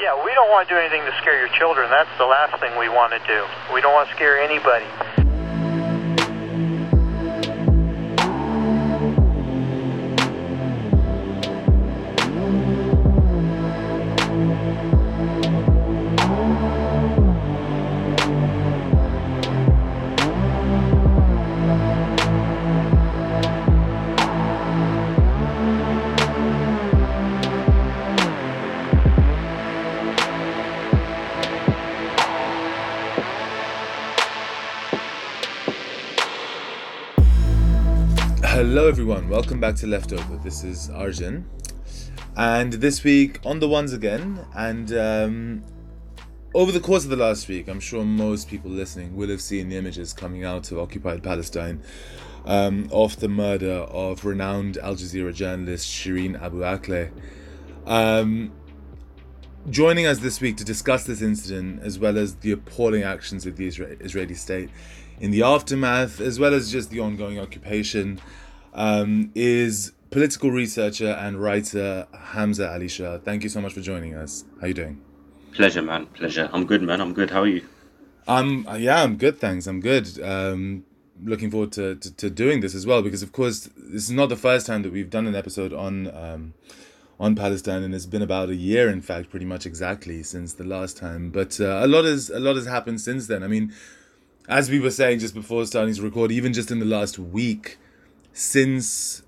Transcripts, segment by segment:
Yeah, we don't want to do anything to scare your children. That's the last thing we want to do. We don't want to scare anybody. Everyone. Welcome back to Leftover. This is Arjun, and this week on the ones again. And um, over the course of the last week, I'm sure most people listening will have seen the images coming out of occupied Palestine um, of the murder of renowned Al Jazeera journalist Shireen Abu Akleh. Um, joining us this week to discuss this incident, as well as the appalling actions of the Israeli state in the aftermath, as well as just the ongoing occupation um, is political researcher and writer Hamza Ali Shah. Thank you so much for joining us. How are you doing? Pleasure, man. Pleasure. I'm good, man. I'm good. How are you? I'm yeah, I'm good. Thanks. I'm good. Um, looking forward to, to, to doing this as well because of course this is not the first time that we've done an episode on um, on Palestine and it's been about a year in fact pretty much exactly since the last time but uh, a lot has a lot has happened since then I mean as we were saying just before starting to record even just in the last week since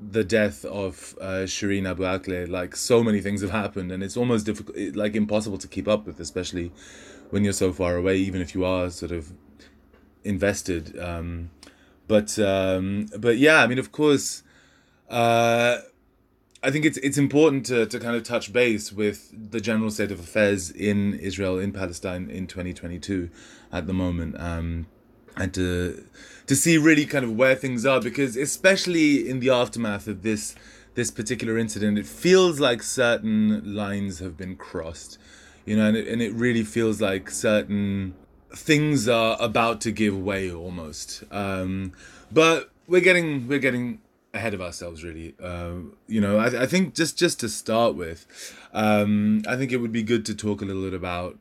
the death of uh, Shireen Abu Akleh, like so many things have happened, and it's almost difficult, like impossible to keep up with, especially when you're so far away, even if you are sort of invested. Um, but um, but yeah, I mean, of course, uh, I think it's it's important to to kind of touch base with the general state of affairs in Israel, in Palestine, in 2022, at the moment, um, and to to see really kind of where things are because especially in the aftermath of this this particular incident it feels like certain lines have been crossed you know and it, and it really feels like certain things are about to give way almost. Um, but we're getting we're getting ahead of ourselves really. Uh, you know I, I think just just to start with um, i think it would be good to talk a little bit about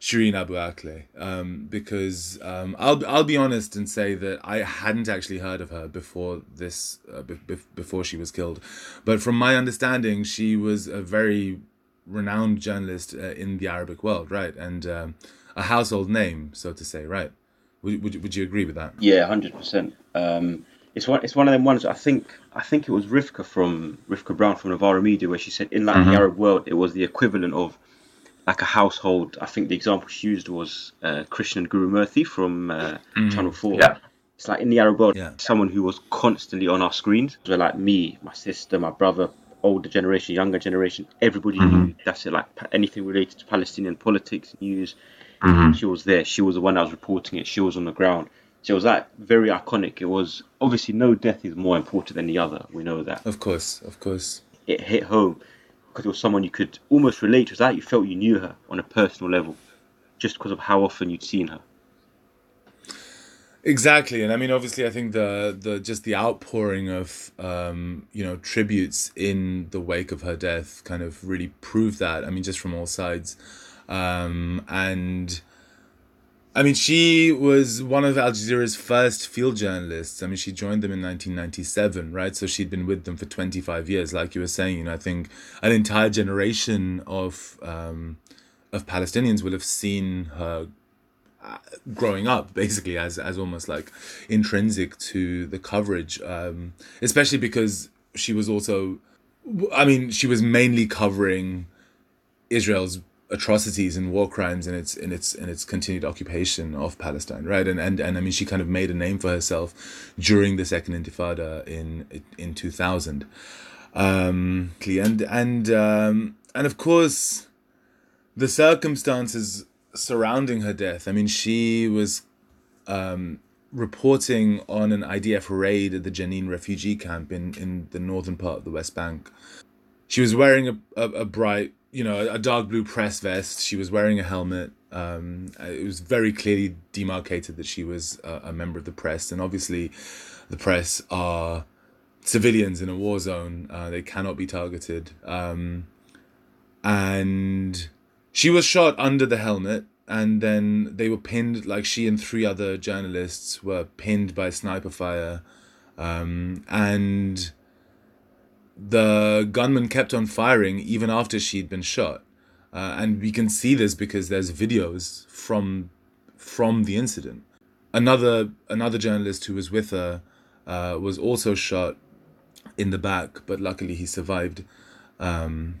Shireen Abu Akleh, um, because um, I'll I'll be honest and say that I hadn't actually heard of her before this uh, be- before she was killed, but from my understanding, she was a very renowned journalist uh, in the Arabic world, right, and um, a household name, so to say, right. Would, would, would you agree with that? Yeah, hundred um, percent. It's one it's one of them ones. I think I think it was Rivkah from Rivkah Brown from Novara Media where she said in like mm-hmm. the Arab world it was the equivalent of like a household. I think the example she used was uh, Krishnan Guru-Murthy from uh, mm, Channel Four. Yeah. It's like in the Arab world, yeah. someone who was constantly on our screens. So like me, my sister, my brother, older generation, younger generation, everybody mm-hmm. knew. That's it. Like anything related to Palestinian politics, news, mm-hmm. she was there. She was the one that was reporting it. She was on the ground. So it was like very iconic. It was obviously no death is more important than the other. We know that. Of course, of course. It hit home because it was someone you could almost relate to. That you felt you knew her on a personal level, just because of how often you'd seen her. Exactly, and I mean, obviously, I think the the just the outpouring of um, you know tributes in the wake of her death kind of really proved that. I mean, just from all sides, um, and I mean, she was one of Al Jazeera's first field journalists. I mean, she joined them in 1997, right? So she'd been with them for 25 years, like you were saying. You know, I think an entire generation of um, of Palestinians will have seen her uh, growing up, basically, as as almost like intrinsic to the coverage, um, especially because she was also, I mean, she was mainly covering Israel's atrocities and war crimes and its in its in its continued occupation of Palestine, right? And and and I mean, she kind of made a name for herself during the Second Intifada in in two thousand, um, and and um, and of course, the circumstances surrounding her death. I mean, she was. Um, reporting on an IDF raid at the Jenin refugee camp in, in the northern part of the West Bank. She was wearing a, a, a bright you know, a dark blue press vest. She was wearing a helmet. Um, it was very clearly demarcated that she was a, a, member of the press, and obviously, the press are civilians in a war zone. Uh, they cannot be targeted, um, and she was shot under the helmet and then they were pinned like she and three other journalists were pinned by sniper fire um, and the gunman kept on firing even after she'd been shot. Uh, and we can see this because there's videos from from the incident. Another another journalist who was with her uh, was also shot in the back but luckily he survived. Um,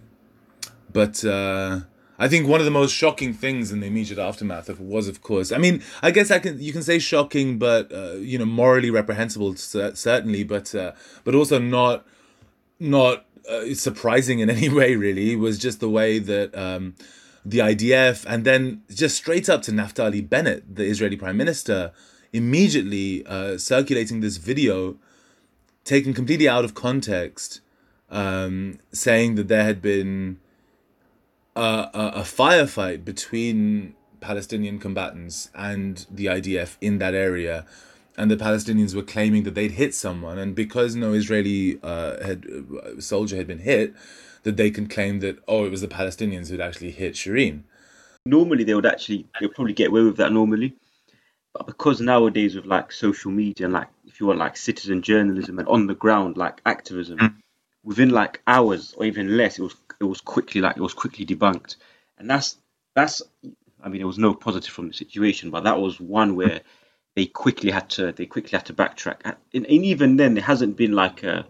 but uh, I think one of the most shocking things in the immediate aftermath of was, of course, I mean, I guess I can you can say shocking, but uh, you know, morally reprehensible certainly, but uh, but also not not uh, surprising in any way. Really, was just the way that um, the IDF and then just straight up to Naftali Bennett, the Israeli Prime Minister, immediately uh, circulating this video, taken completely out of context, um, saying that there had been a, a, a firefight between Palestinian combatants and the IDF in that area, and the Palestinians were claiming that they'd hit someone, and because no Israeli uh, had uh, soldier had been hit, that they can claim that oh it was the Palestinians who'd actually hit Shireen. Normally they would actually they'd probably get away with that normally, but because nowadays with like social media and like if you want like citizen journalism and on the ground like activism, mm. within like hours or even less, it was it was quickly like it was quickly debunked, and that's that's I mean, there was no positive from the situation, but that was one where they quickly had to they quickly had to backtrack, and, and even then, there hasn't been like a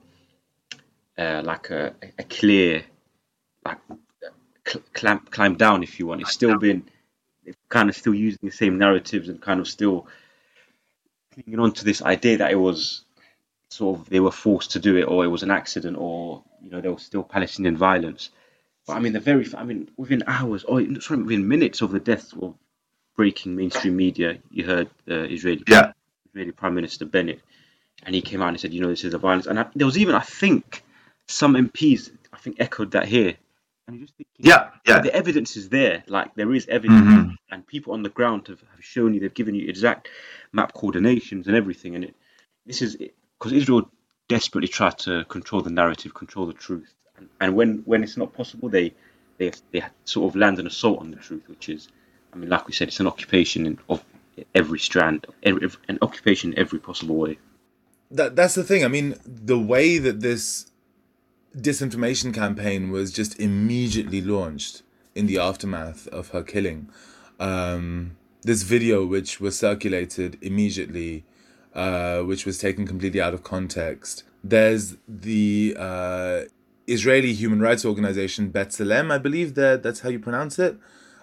uh, like a, a clear like climb climb down if you want. It's still been kind of still using the same narratives and kind of still clinging on to this idea that it was sort of they were forced to do it or it was an accident or you know there was still Palestinian violence. But I mean, the very, I mean, within hours or sorry, within minutes of the death of breaking mainstream media, you heard uh, Israeli, yeah. Israeli Prime Minister Bennett, and he came out and said, you know, this is a violence. And I, there was even, I think, some MPs, I think, echoed that here. And you're just thinking, yeah, yeah, the evidence is there. Like there is evidence, mm-hmm. and people on the ground have, have shown you, they've given you exact map coordinations and everything. And it, this is because Israel desperately try to control the narrative, control the truth and when when it's not possible, they they they sort of land an assault on the truth, which is, I mean, like we said, it's an occupation of every strand, every, an occupation every possible way. That that's the thing. I mean, the way that this disinformation campaign was just immediately launched in the aftermath of her killing. Um, this video, which was circulated immediately, uh, which was taken completely out of context. There's the uh, Israeli human rights organization B'Tselem, I believe that that's how you pronounce it.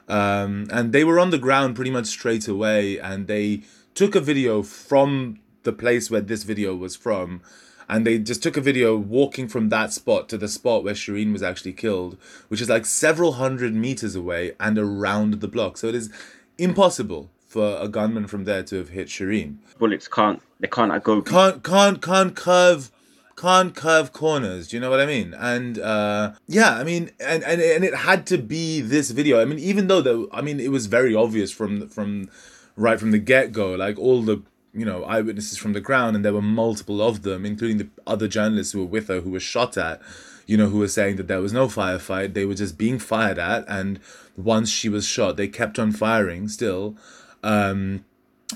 Um, and they were on the ground pretty much straight away, and they took a video from the place where this video was from, and they just took a video walking from that spot to the spot where Shireen was actually killed, which is like several hundred meters away and around the block. So it is impossible for a gunman from there to have hit Shireen. Bullets can't they can't go can't can't can't curve can't curve corners. Do you know what I mean? And uh, yeah, I mean, and, and and it had to be this video. I mean, even though the, I mean, it was very obvious from from right from the get go. Like all the you know eyewitnesses from the ground, and there were multiple of them, including the other journalists who were with her who were shot at. You know, who were saying that there was no firefight. They were just being fired at, and once she was shot, they kept on firing still. Um,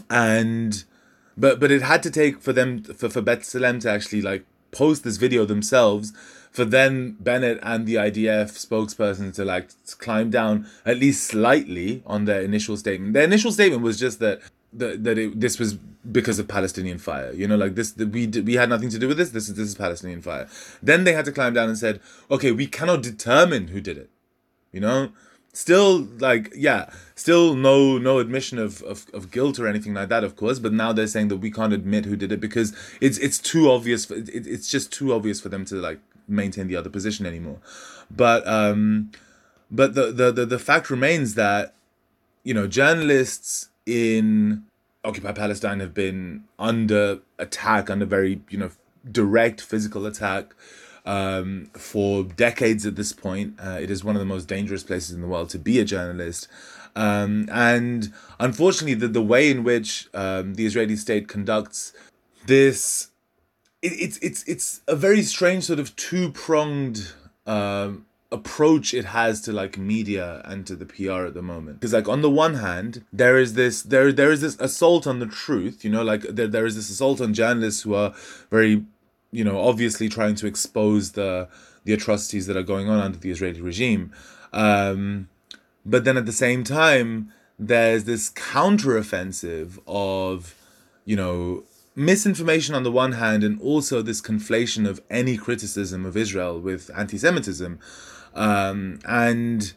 and but but it had to take for them for for B'Tselem to actually like post this video themselves for then Bennett and the IDF spokesperson to like climb down at least slightly on their initial statement. Their initial statement was just that that, that it, this was because of Palestinian fire. You know, like this that we we had nothing to do with this. This is this is Palestinian fire. Then they had to climb down and said, okay, we cannot determine who did it. You know, still like yeah still no no admission of, of of guilt or anything like that of course but now they're saying that we can't admit who did it because it's it's too obvious for, it, it's just too obvious for them to like maintain the other position anymore. But um but the the the, the fact remains that you know journalists in occupy palestine have been under attack under very you know direct physical attack um, for decades at this point. Uh, it is one of the most dangerous places in the world to be a journalist. Um, and unfortunately, the, the way in which um, the Israeli state conducts this, it, it's, it's, it's a very strange sort of two pronged um, approach it has to like media and to the PR at the moment. Because like on the one hand, there is this there there is this assault on the truth, you know, like there, there is this assault on journalists who are very, you know, obviously trying to expose the the atrocities that are going on under the Israeli regime. Um, but then at the same time, there's this counteroffensive of, you know, misinformation on the one hand, and also this conflation of any criticism of Israel with anti Semitism. Um, and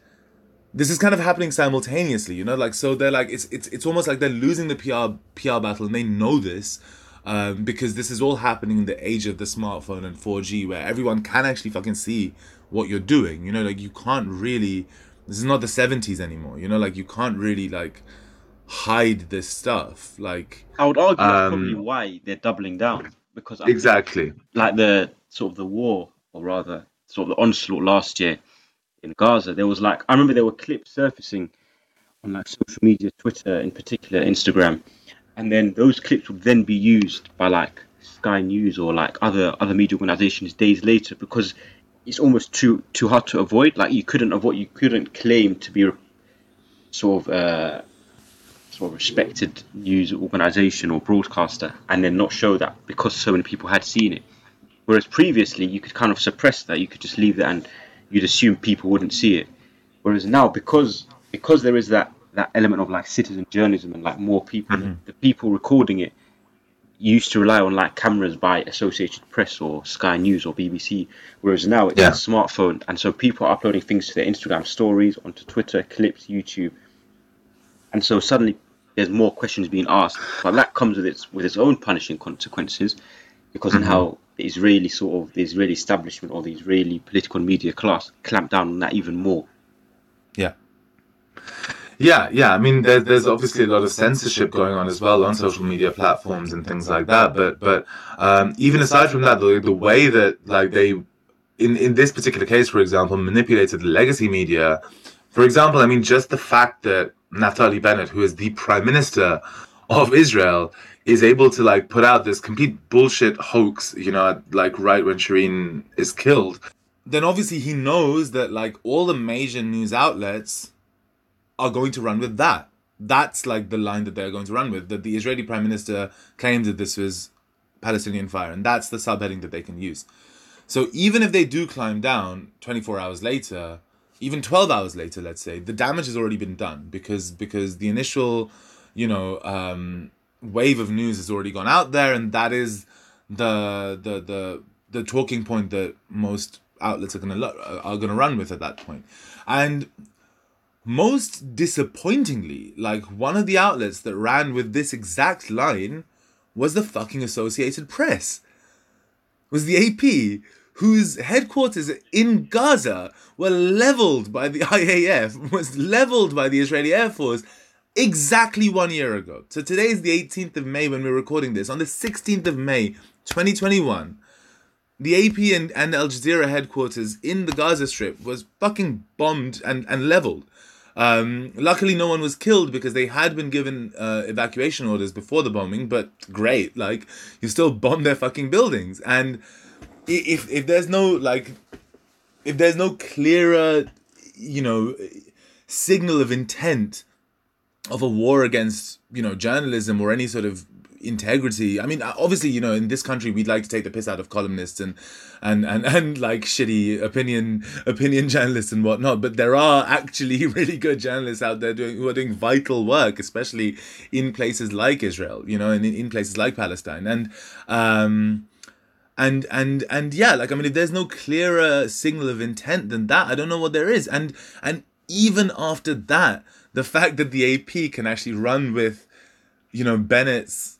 this is kind of happening simultaneously, you know, like so they're like it's it's it's almost like they're losing the PR PR battle and they know this. Um, because this is all happening in the age of the smartphone and 4G, where everyone can actually fucking see what you're doing. You know, like you can't really. This is not the 70s anymore. You know, like you can't really like hide this stuff. Like I would argue that's probably um, why they're doubling down because I exactly like the sort of the war, or rather, sort of the onslaught last year in Gaza. There was like I remember there were clips surfacing on like social media, Twitter in particular, Instagram, and then those clips would then be used by like Sky News or like other other media organizations days later because it's almost too too hard to avoid. Like you couldn't avoid, you couldn't claim to be sort of uh, sort of respected news organization or broadcaster and then not show that because so many people had seen it. Whereas previously you could kind of suppress that, you could just leave that and you'd assume people wouldn't see it. Whereas now because because there is that that element of like citizen journalism and like more people mm-hmm. the people recording it used to rely on like cameras by Associated Press or Sky News or BBC, whereas now it's yeah. a smartphone, and so people are uploading things to their Instagram stories, onto Twitter, clips, YouTube, and so suddenly there's more questions being asked. But that comes with its with its own punishing consequences, because mm-hmm. in how the Israeli sort of the Israeli establishment or the Israeli political media class clamp down on that even more. Yeah. Yeah, yeah. I mean, there's there's obviously a lot of censorship going on as well on social media platforms and things like that. But but um, even aside from that, the, the way that like they, in in this particular case, for example, manipulated the legacy media. For example, I mean, just the fact that Naftali Bennett, who is the prime minister of Israel, is able to like put out this complete bullshit hoax, you know, like right when Shireen is killed. Then obviously he knows that like all the major news outlets are going to run with that. That's like the line that they're going to run with. That the Israeli prime minister claimed that this was Palestinian fire, and that's the subheading that they can use. So even if they do climb down 24 hours later, even 12 hours later let's say the damage has already been done because because the initial you know um, wave of news has already gone out there and that is the the the the talking point that most outlets are going to are to run with at that point and most disappointingly like one of the outlets that ran with this exact line was the fucking associated press was the ap whose headquarters in Gaza were leveled by the IAF, was leveled by the Israeli Air Force exactly one year ago. So today is the 18th of May when we're recording this. On the 16th of May, 2021, the AP and, and Al Jazeera headquarters in the Gaza Strip was fucking bombed and, and leveled. Um, luckily, no one was killed because they had been given uh, evacuation orders before the bombing, but great, like, you still bomb their fucking buildings. And if if there's no like if there's no clearer you know signal of intent of a war against you know journalism or any sort of integrity. I mean obviously you know in this country we'd like to take the piss out of columnists and and and, and like shitty opinion opinion journalists and whatnot but there are actually really good journalists out there doing who are doing vital work especially in places like israel you know and in, in places like palestine. And um and and and yeah like i mean if there's no clearer signal of intent than that i don't know what there is. And and even after that the fact that the ap can actually run with you know bennett's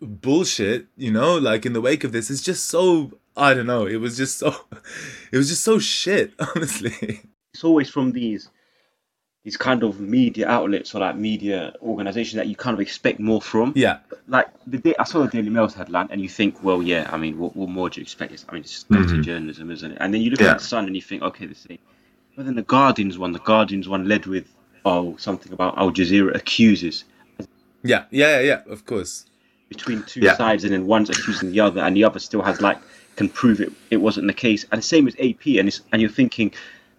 bullshit you know like in the wake of this is just so i don't know it was just so it was just so shit honestly it's always from these these kind of media outlets or like media organizations that you kind of expect more from. Yeah. Like the day I saw the Daily Mail's headline and you think, well, yeah, I mean, what, what more do you expect? I mean, it's just mm-hmm. journalism, isn't it? And then you look yeah. at the Sun and you think, okay, this thing. But then the Guardian's one, the Guardian's one led with, oh, something about Al Jazeera accuses. Yeah, yeah, yeah, of course. Between two yeah. sides and then one's accusing the other and the other still has like, can prove it, it wasn't the case. And the same with AP and it's, and you're thinking,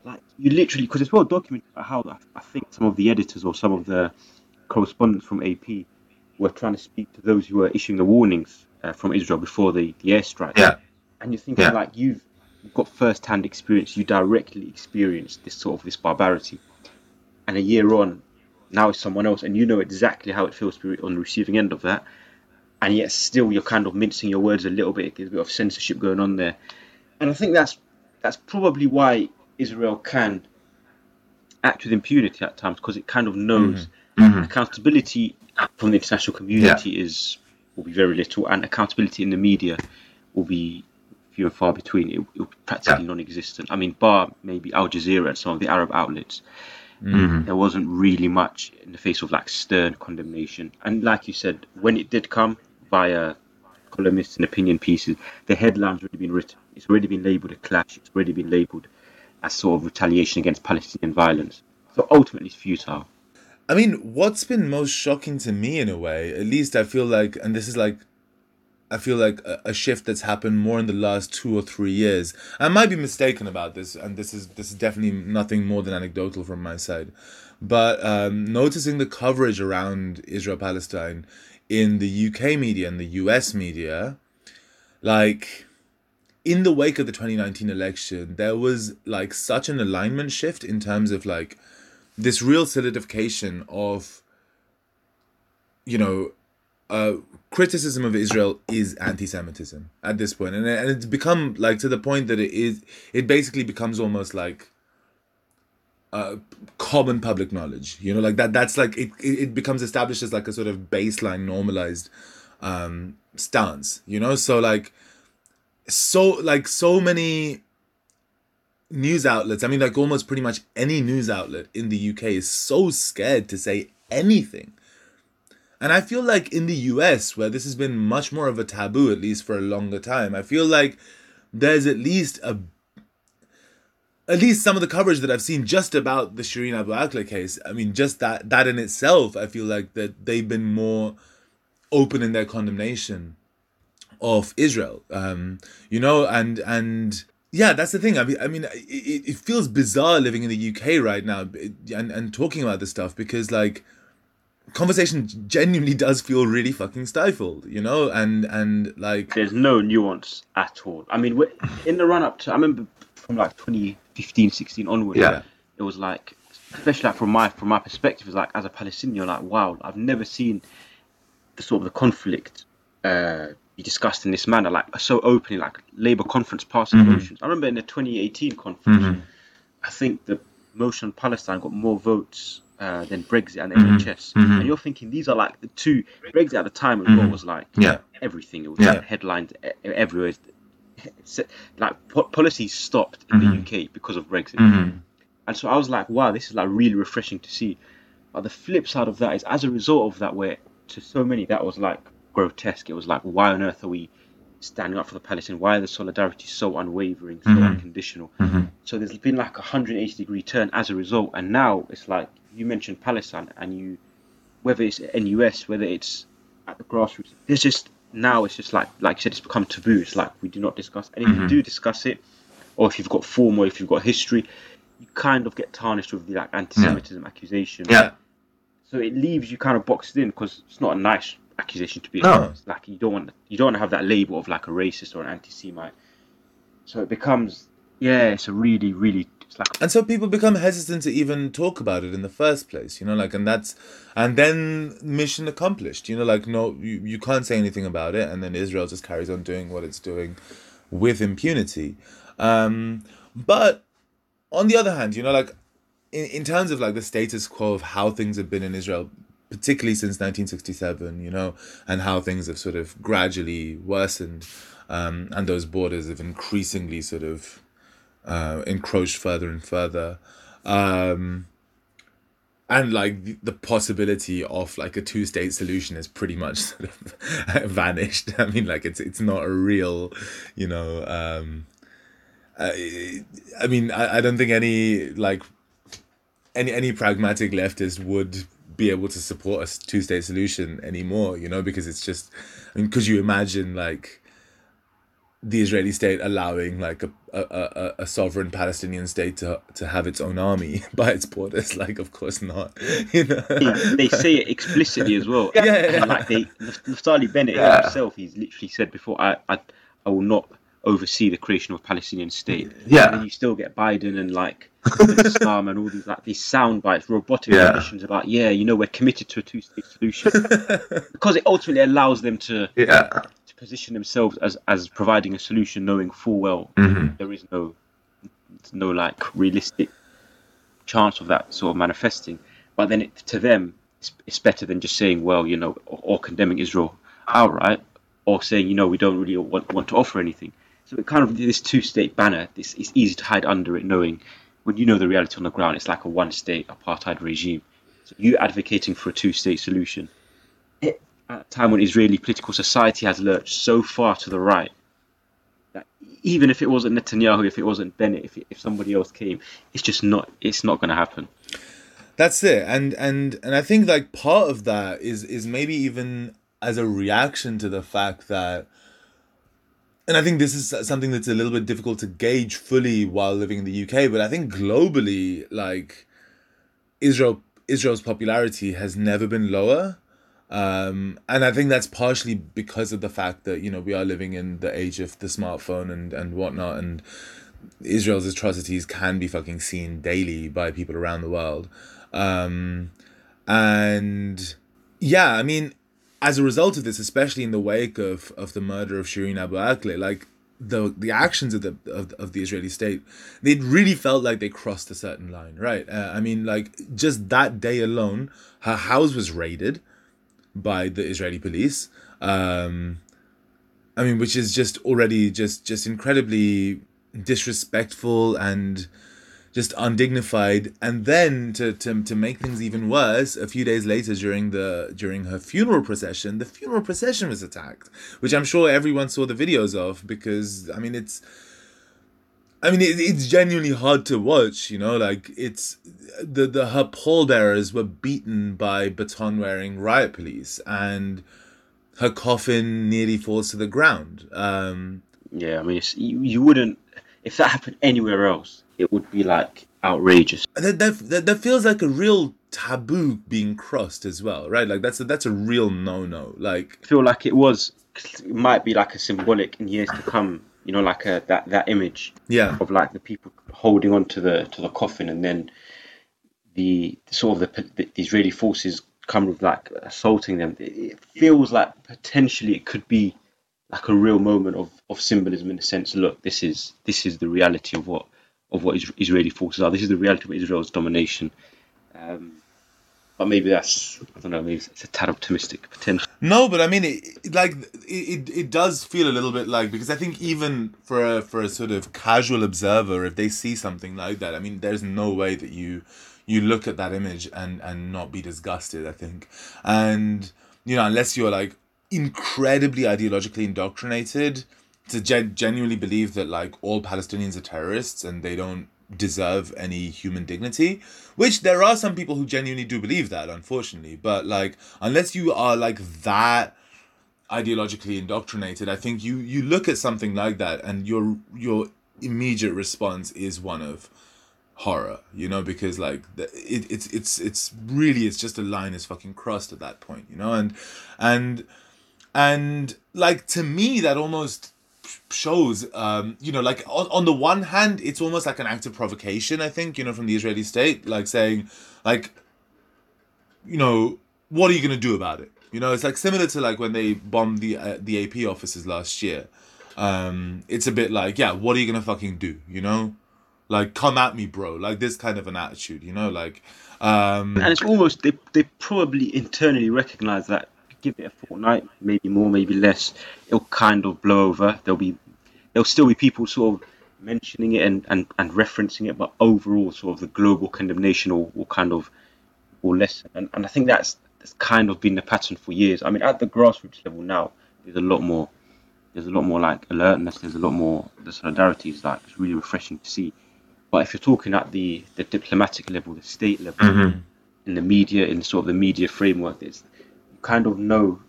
like you literally because it's well documented how I think some of the editors or some of the correspondents from AP were trying to speak to those who were issuing the warnings uh, from Israel before the, the airstrike. Yeah. And you're thinking Yeah. like you've got first-hand experience, you directly experienced this sort of this barbarity, and a year on, now it's someone else, and you know exactly how it feels to be on the receiving end of that, and yet still you're kind of mincing your words a little bit. There's a bit of censorship going on there, and I think that's that's probably why Israel can act with impunity at times because it kind of knows Mhm. accountability from the international community is will be very little, and accountability in the media will be few and far between. It will be practically Yeah. non-existent. I mean, bar maybe Al Jazeera and some of the Arab outlets, Mhm. there wasn't really much in the face of like stern condemnation. And like you said, when it did come via columnists and opinion pieces, the headline's already been written. It's already been labelled a clash. It's already been labelled as sort of retaliation against Palestinian violence. So ultimately, it's futile. I mean, what's been most shocking to me in a way, at least I feel like, and this is like, I feel like a, shift that's happened more in the last two or three years. I might be mistaken about this, and this is this is definitely nothing more than anecdotal from my side. But um, noticing the coverage around Israel Palestine in the UK media and the US media, like in the wake of the 2019 election, there was like such an alignment shift in terms of like this real solidification of you know uh criticism of israel is anti-semitism at this point. And, and it's become like to the point that it is it basically becomes almost like uh common public knowledge you know like that that's like it it becomes established as like a sort of baseline normalized um stance you know? So like so like so many news outlets i mean like almost pretty much any news outlet in the uk is so scared to say anything. And i feel like in the us where this has been much more of a taboo at least for a longer time i feel like there's at least a at least some of the coverage that I've seen just about the Shireen Abu Akleh case, I mean, just that that in itself, I feel like that they've been more open in their condemnation of Israel. Um, you know, and and yeah, that's the thing. I mean, I mean, it, it feels bizarre living in the UK right now and and talking about this stuff because like conversation genuinely does feel really fucking stifled, you know, and and like There's no nuance at all. I mean, in the run up to, I remember from like 2015, 16 onwards, Yeah. it was like, especially like from my from my perspective, it's like as a Palestinian, like, wow, I've never seen the sort of the conflict uh, be discussed in this manner, like so openly, like Labour conference passing Mhm. motions. I remember in the 2018 conference, Mhm. I think the motion on Palestine got more votes uh, than Brexit and Mhm. NHS. Mhm. And you're thinking these are like the two. Brexit at the time Mhm. was like Yeah. everything. It was Yeah. headlines everywhere. Like po- policies stopped in Mhm. the UK because of Brexit. Mhm. And so I was like, wow, this is like really refreshing to see. But the flip side of that is, as a result of that, where to so many that was like grotesque. It was like, why on earth are we standing up for the Palestinians? Why are the solidarity so unwavering, so Mhm. unconditional? Mhm. So there's been like a 180 degree turn as a result, and now it's like you mentioned Palestine, and you, whether it's NUS, whether it's at the grassroots, there's just now it's just like like you said, it's become taboo. It's like we do not discuss, and if you Mhm. do discuss it, or if you've got form, or if you've got history, you kind of get tarnished with the like anti-Semitism accusation. Yeah. So it leaves you kind of boxed in because it's not a nice accusation to be. No. Like you don't want you don't want to have that label of like a racist or an anti-Semite. So it becomes yeah, it's a really really like and so people become hesitant to even talk about it in the first place you know like and that's and then mission accomplished you know like no you, you can't say anything about it and then israel just carries on doing what it's doing with impunity. Um but on the other hand you know like in, in terms of like the status quo of how things have been in israel particularly since 1967 you know and how things have sort of gradually worsened um and those borders have increasingly sort of uh, encroached further and further. Um, and like the, possibility of like a two-state solution is pretty much sort of vanished. I mean, like it's it's not a real, you know. Um, I, I mean, I, I don't think any like any any pragmatic leftist would be able to support a two-state solution anymore. You know, because it's just, I mean, could you imagine like the Israeli state allowing like a, a, a, a, sovereign Palestinian state to to have its own army by its borders. Like, of course not. You know, they say it explicitly as well. Yeah, yeah, yeah. like they, Naftali Bennett yeah. himself, he's literally said before, I, I, I will not oversee the creation of a Palestinian state. Yeah. And you still get Biden and like Islam and all these like these sound bites, robotic Yeah. ambitions about yeah, you know, we're committed to a two-state solution because it ultimately allows them to, Yeah. Position themselves as as providing a solution, knowing full well Mhm. there is no no like realistic chance of that sort of manifesting. But then it, to them, it's, it's better than just saying, well, you know, or, or condemning Israel outright, or saying, you know, we don't really want, want to offer anything. So it kind of this two-state banner. This it's easy to hide under it, knowing when you know the reality on the ground, it's like a one-state apartheid regime. So you advocating for a two-state solution at a time when Israeli political society has lurched so far to the right that even if it wasn't Netanyahu, if it wasn't Bennett, if, if somebody else came, it's just not. It's not going to happen. That's it, and and and I think like part of that is is maybe even as a reaction to the fact that, and I think this is something that's a little bit difficult to gauge fully while living in the UK, but I think globally, like Israel Israel's popularity has never been lower. Um, and I think that's partially because of the fact that you know we are living in the age of the smartphone and and whatnot, and Israel's atrocities can be fucking seen daily by people around the world. Um, and yeah, I mean, as a result of this, especially in the wake of, of the murder of Shireen Abu Akleh, like the the actions of the of, of the Israeli state, they really felt like they crossed a certain line, right? Uh, I mean, like just that day alone, her house was raided by the Israeli police. Um, I mean, which is just already just just incredibly disrespectful and just undignified and then to, to to make things even worse a few days later during the during her funeral procession the funeral procession was attacked which i'm sure everyone saw the videos of because i mean it's I mean, it, it's genuinely hard to watch. You know, like it's the the her pallbearers were beaten by baton wearing riot police, and her coffin nearly falls to the ground. Um, Yeah, I mean, it's, you, you wouldn't if that happened anywhere else. It would be like outrageous. that, that that that feels like a real taboo being crossed as well, right? Like that's a that's a real no no. Like I feel like it was it might be like a symbolic in years to come. You know, like a, that that image yeah, of like the people holding on to the to the coffin, and then the sort of the, the Israeli forces come with like assaulting them. It feels like potentially it could be like a real moment of, of symbolism in the sense. Look, this is this is the reality of what of what Israeli forces are. This is the reality of Israel's domination. Um, but maybe that's I don't know. Maybe it's a tad optimistic potential. No, but I mean, it, like it, it does feel a little bit like because I think even for a for a sort of casual observer, if they see something like that, I mean, there's no way that you you look at that image and and not be disgusted. I think, and you know, unless you're like incredibly ideologically indoctrinated to gen- genuinely believe that like all Palestinians are terrorists and they don't deserve any human dignity which there are some people who genuinely do believe that unfortunately. But like unless you are like that ideologically indoctrinated i think you you look at something like that and your your immediate response is one of horror you know because like it, it's it's it's really it's just a line is fucking crossed at that point you know? And and and like to me that almost shows um you know like on, on the one hand it's almost like an act of provocation i think you know from the israeli state like saying like you know what are you going to do about it? You know it's like similar to like when they bombed the uh, the ap offices last year. Um it's a bit like yeah what are you going to fucking do you know? Like come at me bro. Like this kind of an attitude you know like um and it's almost they, they probably internally recognize that give it a fortnight maybe more maybe less. It'll kind of blow over. There'll be there'll still be people sort of mentioning it and, and, and referencing it but overall sort of the global condemnation will, will kind of will lessen. And, and i think that's that's kind of been the pattern for years. I mean at the grassroots level now there's a lot more there's a lot more like alertness. There's a lot more the solidarity is like it's really refreshing to see. But if you're talking at the the diplomatic level the state level Mhm. in the media, in sort of the media framework, you kind of know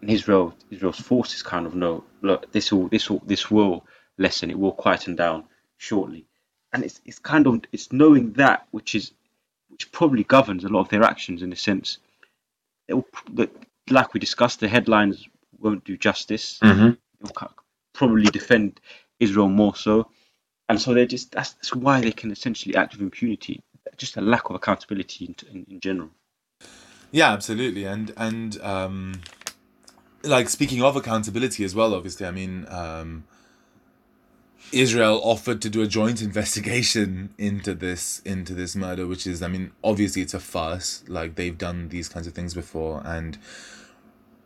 and Israel Israel's forces kind of know look this will this will this will lessen it will quieten down shortly. And it's it's kind of it's knowing that which is which probably governs a lot of their actions in a sense. It will, like we discussed the headlines won't do justice. Mm-hmm. probably defend Israel more so. And so they're just that's, that's why they can essentially act with impunity just a lack of accountability in, in, in general yeah absolutely and and um like speaking of accountability as well obviously i mean um Israel offered to do a joint investigation into this into this murder, which is, I mean, obviously it's a farce. Like they've done these kinds of things before, and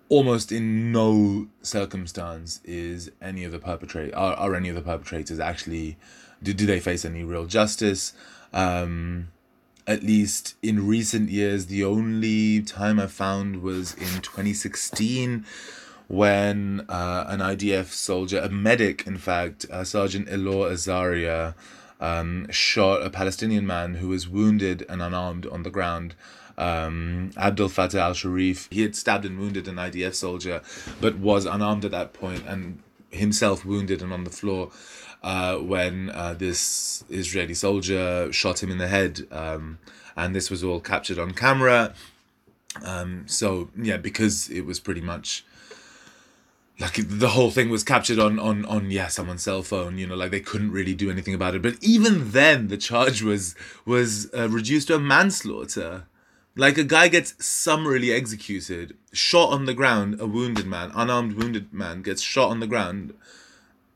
almost in no circumstance is any of the perpetrator are, are any of the perpetrators actually do, do they face any real justice. Um, at least in recent years, the only time I found was in 2016 when uh, an IDF soldier, a medic, in fact, uh, Sergeant Elor Azaria, um, shot a Palestinian man who was wounded and unarmed on the ground. Um, Abdel Fattah al Sharif, he had stabbed and wounded an IDF soldier, but was unarmed at that point and himself wounded and on the floor. Uh, when uh, this Israeli soldier shot him in the head. Um, and this was all captured on camera. Um, so, yeah, because it was pretty much like the whole thing was captured on on on yeah someone's cell phone you know like they couldn't really do anything about it but even then the charge was was uh, reduced to a manslaughter like a guy gets summarily executed shot on the ground a wounded man unarmed wounded man gets shot on the ground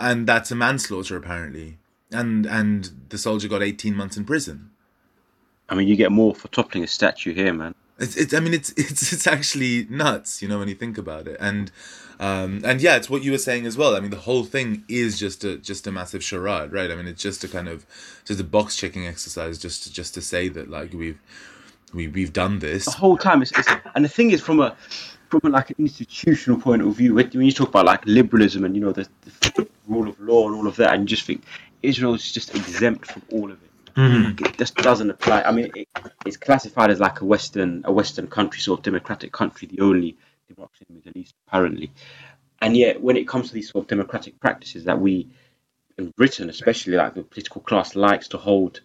and that's a manslaughter apparently and and the soldier got 18 months in prison i mean you get more for toppling a statue here man it's, it's i mean it's it's it's actually nuts you know when you think about it and um, and yeah, it's what you were saying as well. I mean, the whole thing is just a just a massive charade, right? I mean, it's just a kind of just a box checking exercise, just to, just to say that like we've we we've done this the whole time. It's, it's, and the thing is, from a from a, like an institutional point of view, when you talk about like liberalism and you know the, the rule of law and all of that, and you just think Israel is just exempt from all of it. Mm-hmm. It just doesn't apply. I mean, it, it's classified as like a Western, a Western country, sort of democratic country, the only democracy in the Middle East, apparently. And yet, when it comes to these sort of democratic practices that we, in Britain especially, like the political class likes to hold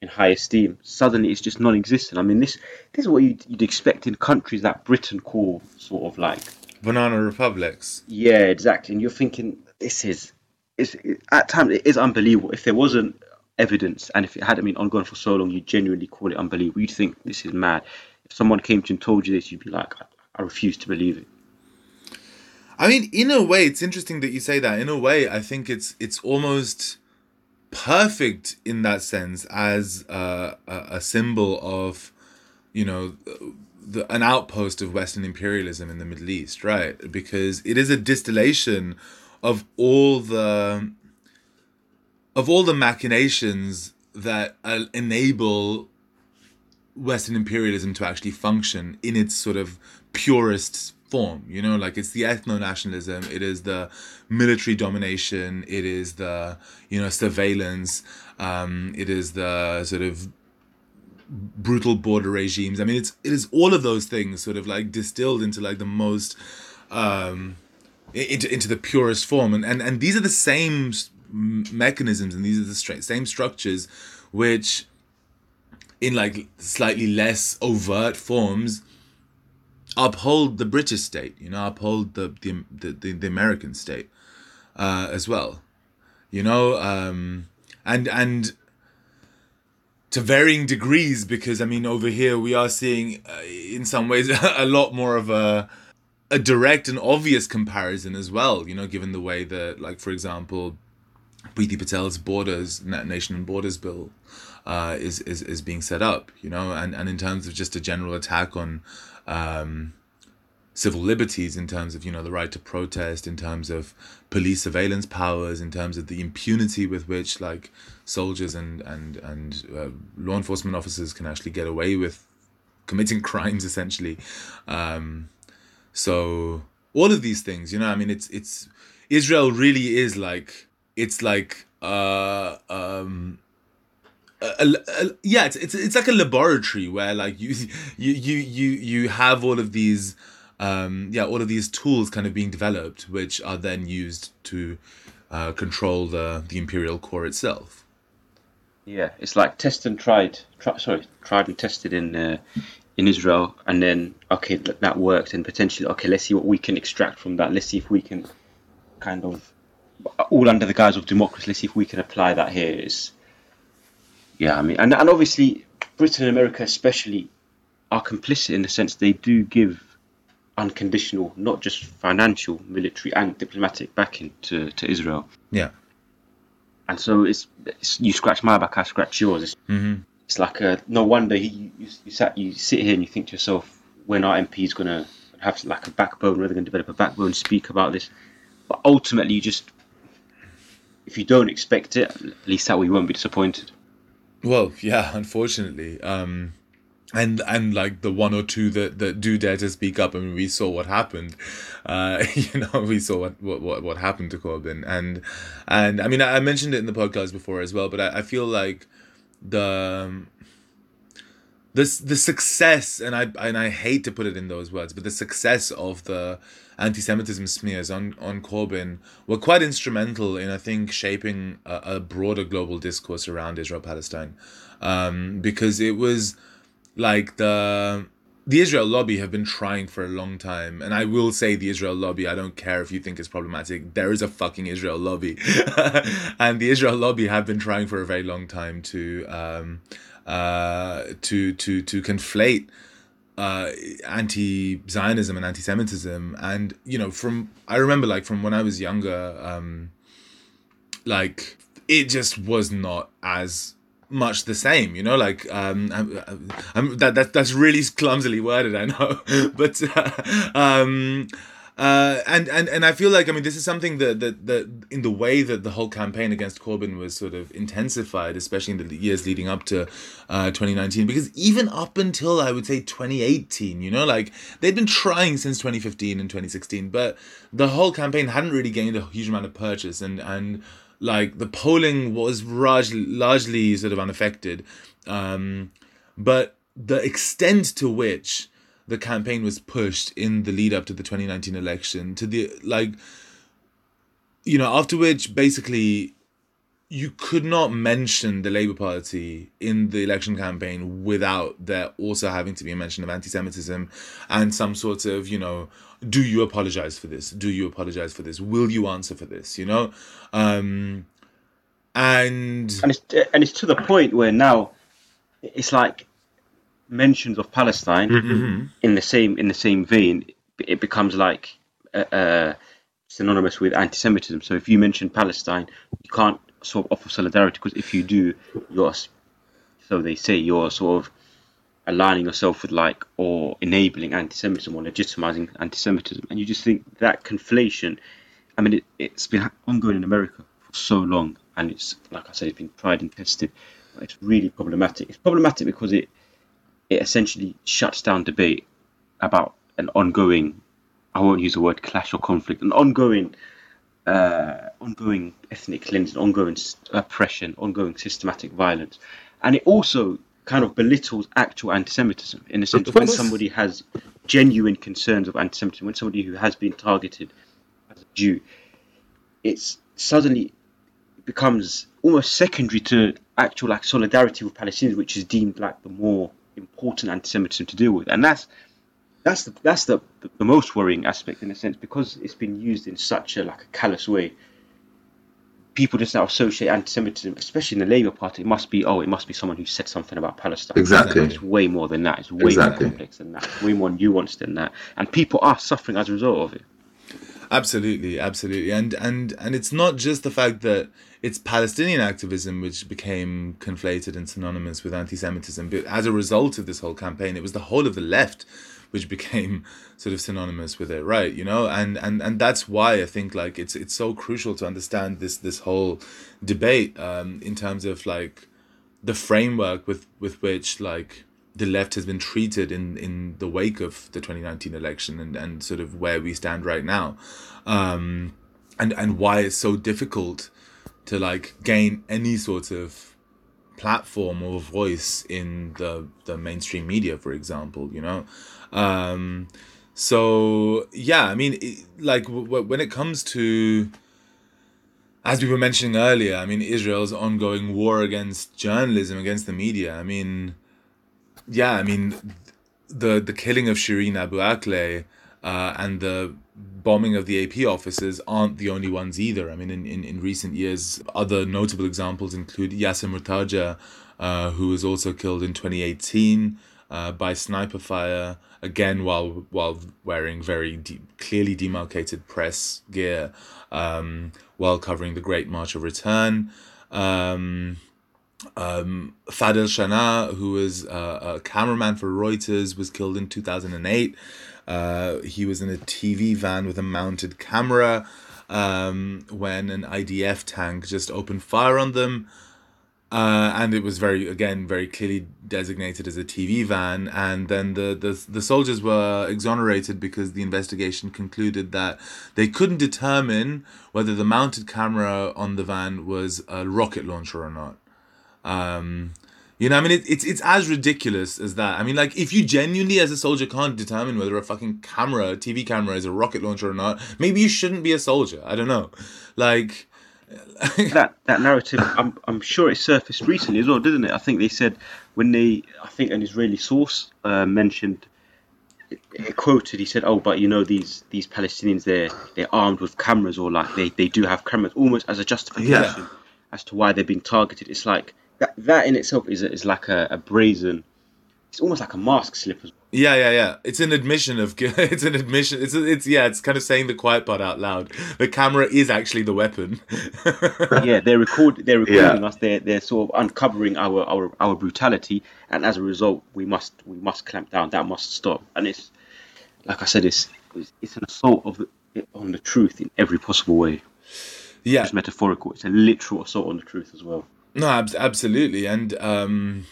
in high esteem, suddenly it's just non-existent. I mean, this this is what you'd, you'd expect in countries that Britain call sort of like banana republics. Yeah, exactly. And you're thinking this is, it's, at times it is unbelievable. If there wasn't evidence and if it hadn't been ongoing for so long, you genuinely call it unbelievable. You'd think this is mad. If someone came to you and told you this, you'd be like, I refuse to believe it. I mean, in a way, it's interesting that you say that. In a way, I think it's it's almost perfect in that sense as a, a symbol of, you know, the, an outpost of Western imperialism in the Middle East, right? Because it is a distillation of all the of all the machinations that uh, enable Western imperialism to actually function in its sort of purest form you know like it's the ethno-nationalism it is the military domination it is the you know surveillance um, it is the sort of brutal border regimes. I mean it's it is all of those things sort of like distilled into like the most um into, into the purest form. And, and and these are the same mechanisms and these are the same structures which in like slightly less overt forms uphold the British state, you know, uphold the the the, the American state uh, as well, you know, um, and and to varying degrees because I mean over here we are seeing uh, in some ways a lot more of a a direct and obvious comparison as well, you know, given the way that like for example Priti Patel's borders nation and borders bill uh, is, is is being set up, you know, and, and in terms of just a general attack on um, civil liberties, in terms of you know the right to protest, in terms of police surveillance powers, in terms of the impunity with which like soldiers and and and uh, law enforcement officers can actually get away with committing crimes, essentially. Um, so all of these things, you know, I mean, it's it's Israel really is like it's like uh um a, a, yeah, it's, it's it's like a laboratory where like you you you you you have all of these um, yeah, all of these tools kind of being developed, which are then used to uh, control the the imperial core itself. Yeah, it's like test and tried. Try, sorry, tried and tested in uh, in Israel, and then okay, that worked, and potentially okay, let's see what we can extract from that. Let's see if we can kind of all under the guise of democracy. Let's see if we can apply that here. Is yeah, I mean, and and obviously Britain and America especially are complicit in the sense they do give unconditional, not just financial, military and diplomatic backing to, to Israel. Yeah. And so it's, it's you scratch my back, I scratch yours. It's, mm-hmm. it's like a, no wonder he, you, you, sat, you sit here and you think to yourself, when our MP is going to have like a backbone, whether they're going to develop a backbone, speak about this. But ultimately, you just, if you don't expect it, at least that way you won't be disappointed. Well, yeah, unfortunately. Um, and and like the one or two that that do dare to speak up I mean we saw what happened uh you know we saw what what what what happened to Corbyn and and I mean I mentioned it in the podcast before as well but I, I feel like the um, the the success and I and I hate to put it in those words but the success of the anti-Semitism smears on on Corbyn were quite instrumental in I think shaping a, a broader global discourse around Israel Palestine um because it was like the the Israel lobby have been trying for a long time, and I will say the Israel lobby. I don't care if you think it's problematic. There is a fucking Israel lobby, and the Israel lobby have been trying for a very long time to um, uh, to to to conflate uh, anti-Zionism and anti-Semitism, and you know, from I remember like from when I was younger, um, like it just was not as much the same you know? Like um I'm, I'm, that, that that's really clumsily worded i know. But uh, um uh, and, and and I feel like I mean this is something that, that that in the way that the whole campaign against Corbyn was sort of intensified, especially in the years leading up to uh, 2019, because even up until I would say 2018, you know, like they'd been trying since 2015 and 2016, but the whole campaign hadn't really gained a huge amount of purchase, and and like the polling was largely largely sort of unaffected. Um, but the extent to which the campaign was pushed in the lead up to the 2019 election to the like you know after which basically you could not mention the Labour Party in the election campaign without there also having to be a mention of anti-Semitism and some sort of, you know, do you apologize for this? Do you apologize for this? Will you answer for this? You know, um, and and it's and it's to the point where now it's like mentions of Palestine mm-hmm. in the same in the same vein. It becomes like uh, uh, synonymous with anti-Semitism. So if you mention Palestine, you can't sort of offer solidarity because if you do, you're so they say you're sort of aligning yourself with like or enabling anti-Semitism or legitimizing anti-Semitism, and you just think that conflation. I mean, it, it's been ongoing in America for so long, and it's like I said, it's been tried and tested. It's really problematic. It's problematic because it it essentially shuts down debate about an ongoing. I won't use the word clash or conflict. An ongoing uh, ongoing ethnic cleansing, ongoing oppression, ongoing systematic violence. And it also kind of belittles actual anti Semitism in the sense when somebody has genuine concerns of anti Semitism, when somebody who has been targeted as a Jew, it's suddenly becomes almost secondary to actual like solidarity with Palestinians, which is deemed like the more important anti-Semitism to deal with, and that's that's the that's the, the most worrying aspect in a sense because it's been used in such a like a callous way. People just now associate anti-Semitism, especially in the Labour Party. It must be oh, it must be someone who said something about Palestine. Exactly. It's way more than that. It's way exactly. more complex than that. It's way more nuanced than that, and people are suffering as a result of it. Absolutely, absolutely, and and and it's not just the fact that it's Palestinian activism which became conflated and synonymous with anti-Semitism, but as a result of this whole campaign, it was the whole of the left which became sort of synonymous with it right you know? And and and that's why i think like it's it's so crucial to understand this this whole debate um in terms of like the framework with with which like the left has been treated in in the wake of the 2019 election and and sort of where we stand right now. Um and and why it's so difficult to like gain any sort of platform or voice in the the mainstream media for example you know um, so yeah, I mean, it, like w- w- when it comes to, as we were mentioning earlier, I mean, Israel's ongoing war against journalism, against the media. I mean, yeah, I mean, the the killing of Shireen Abu Akleh uh, and the bombing of the AP offices aren't the only ones either. I mean, in, in, in recent years, other notable examples include Yasser Murtaja, uh, who was also killed in 2018 uh, by sniper fire again while while wearing very de- clearly demarcated press gear um, while covering the Great March of Return. Um, um, Fadel Shana, who was uh, a cameraman for Reuters, was killed in 2008. Uh, he was in a TV van with a mounted camera um, when an IDF tank just opened fire on them. Uh, and it was very again very clearly designated as a TV van, and then the, the the soldiers were exonerated because the investigation concluded that they couldn't determine whether the mounted camera on the van was a rocket launcher or not. Um, you know, I mean, it, it's it's as ridiculous as that. I mean, like, if you genuinely, as a soldier, can't determine whether a fucking camera, a TV camera, is a rocket launcher or not, maybe you shouldn't be a soldier. I don't know. Like, that that narrative, I'm I'm sure it surfaced recently as well, didn't it? I think they said when they, I think an Israeli source uh, mentioned, it, it quoted, he said, "Oh, but you know these these Palestinians, they're they're armed with cameras, or like they they do have cameras, almost as a justification Yeah. as to why they're being targeted." It's like that that in itself is is like a, a brazen. It's almost like a mask slip as well. Yeah, yeah, yeah. It's an admission of gu- it's an admission. It's it's yeah. It's kind of saying the quiet part out loud. The camera is actually the weapon. yeah, they're record they're recording Yeah. us. They're they're sort of uncovering our, our our brutality, and as a result, we must we must clamp down. That must stop. And it's like I said, it's it's, it's an assault of the, on the truth in every possible way. yeah, It's metaphorical. It's a literal assault on the truth as well. No, abs- absolutely, and um,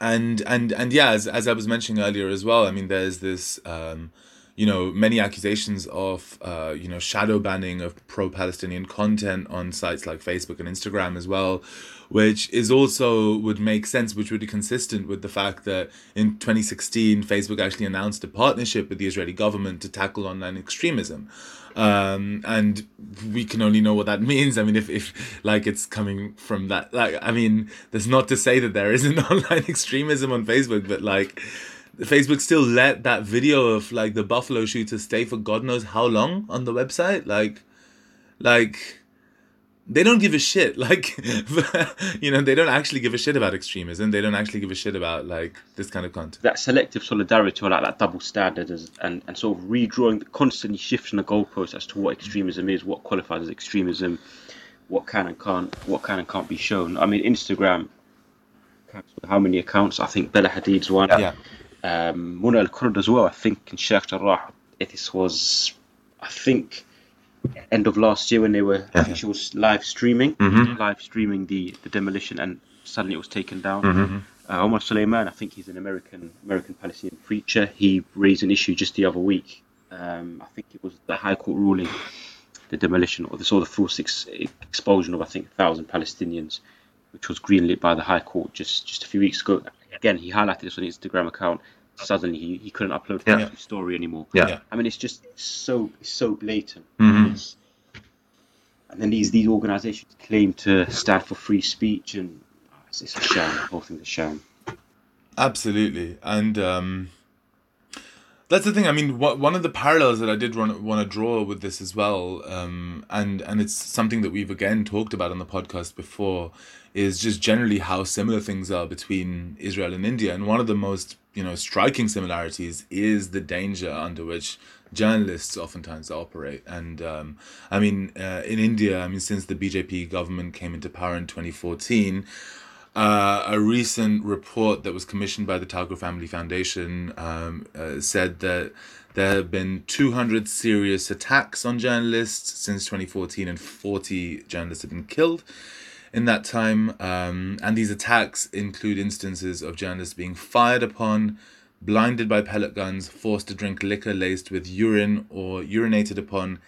and and and yeah, as as I was mentioning earlier as well. I mean, there's this um, you know, many accusations of uh, you know shadow banning of pro-Palestinian content on sites like Facebook and Instagram as well, which is also would make sense, which would be consistent with the fact that in 2016 Facebook actually announced a partnership with the Israeli government to tackle online extremism. Um, and we can only know what that means. I mean, if, if like it's coming from that, like, I mean, there's not to say that there isn't online extremism on Facebook, but like, Facebook still let that video of like the Buffalo shooter stay for God knows how long on the website. Like, like they don't give a shit. Like, you know, they don't actually give a shit about extremism. They don't actually give a shit about like this kind of content. That selective solidarity or like that double standard is, and, and sort of redrawing, constantly shifting the goalposts as to what extremism is, what qualifies as extremism, what can and can't, what can and can't be shown. I mean, Instagram, how many accounts? I think Bella Hadid's one. Yeah. Um, Mona Al Kurd as well. I think in Sheikh Jarrah, this was, I think, end of last year when they were. I think she was live streaming, live streaming the, the demolition, and suddenly it was taken down. Uh, Omar Suleiman, I think he's an American American Palestinian preacher. He raised an issue just the other week. Um, I think it was the High Court ruling, the demolition or the sort of forced ex- expulsion of I think thousand Palestinians, which was greenlit by the High Court just just a few weeks ago. Again, he highlighted this on his Instagram account. Suddenly, he, he couldn't upload Yeah. his story anymore. Yeah. Yeah. I mean, it's just so so blatant. Mhm. It's- and then these these organisations claim to stand for free speech, and oh, it's, it's a sham. The whole thing's a sham. Absolutely, and um, that's the thing. I mean, wha- one of the parallels that I did want to draw with this as well, um, and and it's something that we've again talked about on the podcast before, is just generally how similar things are between Israel and India. And one of the most you know striking similarities is the danger under which journalists oftentimes operate. And um, I mean, uh, in India, I mean, since the BJP government came into power in twenty fourteen uh, a recent report that was commissioned by the Thakur Family Foundation um, uh, said that there have been 200 serious attacks on journalists since 2014, and 40 journalists have been killed in that time. Um, and these attacks include instances of journalists being fired upon, blinded by pellet guns, forced to drink liquor laced with urine, or urinated upon,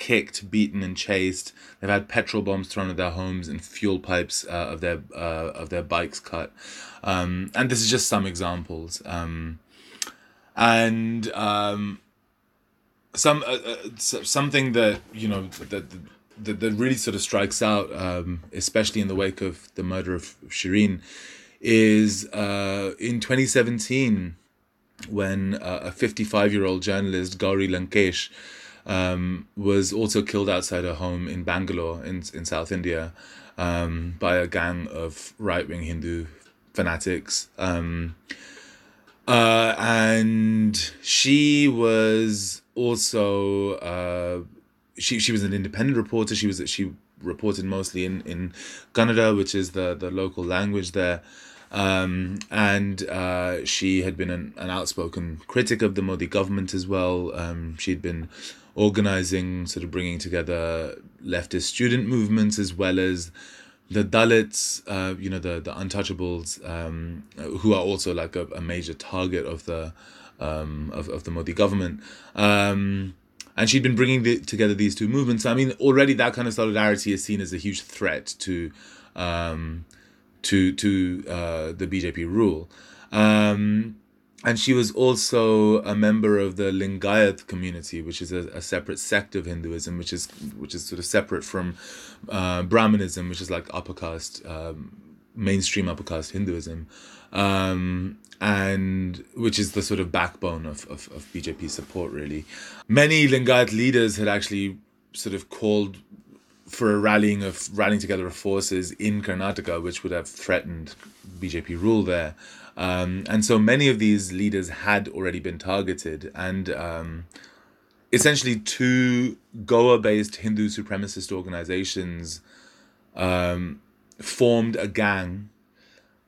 kicked, beaten, and chased. They've had petrol bombs thrown at their homes and fuel pipes uh, of their uh, of their bikes cut. Um, and this is just some examples. Um, and um, some uh, uh, something that you know that, that that really sort of strikes out, um, especially in the wake of the murder of Shireen, is uh, in 2017 when uh, a 55 year old journalist Gauri Lankesh um, was also killed outside her home in Bangalore in in South India um, by a gang of right wing Hindu fanatics. Um, uh, and she was also uh, she she was an independent reporter. She was she reported mostly in in Kannada, which is the the local language there. Um, and uh, she had been an, an outspoken critic of the Modi government as well. Um, she'd been organizing, sort of bringing together leftist student movements as well as the Dalits, uh, you know, the the untouchables, um, who are also like a, a major target of the um, of, of the Modi government. Um, and she'd been bringing the, together these two movements. I mean, already that kind of solidarity is seen as a huge threat to um, to to uh, the BJP rule. Um, and she was also a member of the Lingayat community, which is a, a, separate sect of Hinduism, which is which is sort of separate from uh, Brahmanism, which is like upper caste, um, mainstream upper caste Hinduism, um, and which is the sort of backbone of, of, of BJP support, really. Many Lingayat leaders had actually sort of called for a rallying of rallying together of forces in Karnataka, which would have threatened BJP rule there. Um, and so many of these leaders had already been targeted, and um, essentially two Goa-based Hindu supremacist organizations um, formed a gang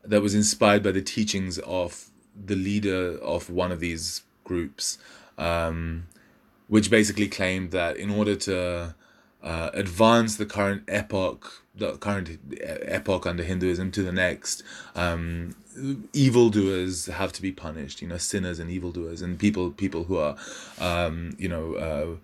that was inspired by the teachings of the leader of one of these groups, um, which basically claimed that in order to uh, advance the current epoch, the current epoch under Hinduism to the next, um, evildoers have to be punished. You know, sinners and evildoers, and people people who are, um, you know, uh,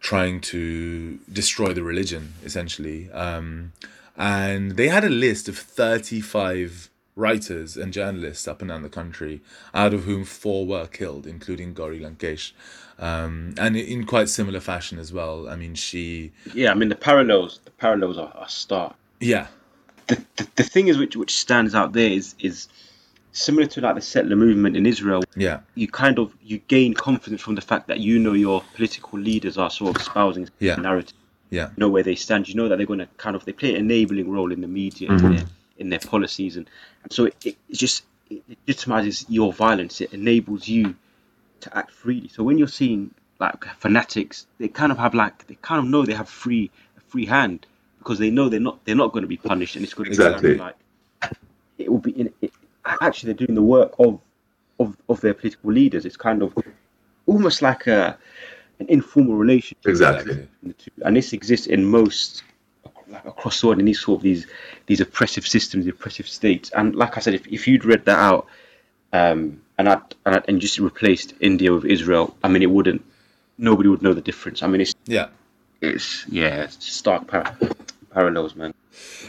trying to destroy the religion essentially. Um, and they had a list of thirty five writers and journalists up and down the country, out of whom four were killed, including Gauri Lankesh. Um, and in quite similar fashion as well. I mean, she. Yeah, I mean the parallels. The parallels are, are stark. Yeah. The, the, the thing is, which which stands out there is is similar to like the settler movement in Israel. Yeah. You kind of you gain confidence from the fact that you know your political leaders are sort of espousing yeah. narrative. Yeah. You know where they stand. You know that they're going to kind of they play an enabling role in the media mm-hmm. in, their, in their policies and, and so it, it, just it legitimizes your violence. It enables you to act freely. So when you're seeing like fanatics, they kind of have like they kind of know they have free a free hand because they know they're not they're not going to be punished and it's going to exactly. be like it will be in, actually they're doing the work of of of their political leaders. It's kind of almost like a an informal relationship. Exactly. And this exists in most like across the world in these sort of these these oppressive systems, the oppressive states. And like I said, if, if you'd read that out, um, and I and, and just replaced India with Israel, I mean, it wouldn't. Nobody would know the difference. I mean, it's yeah, it's yeah, it's stark par- parallels, man.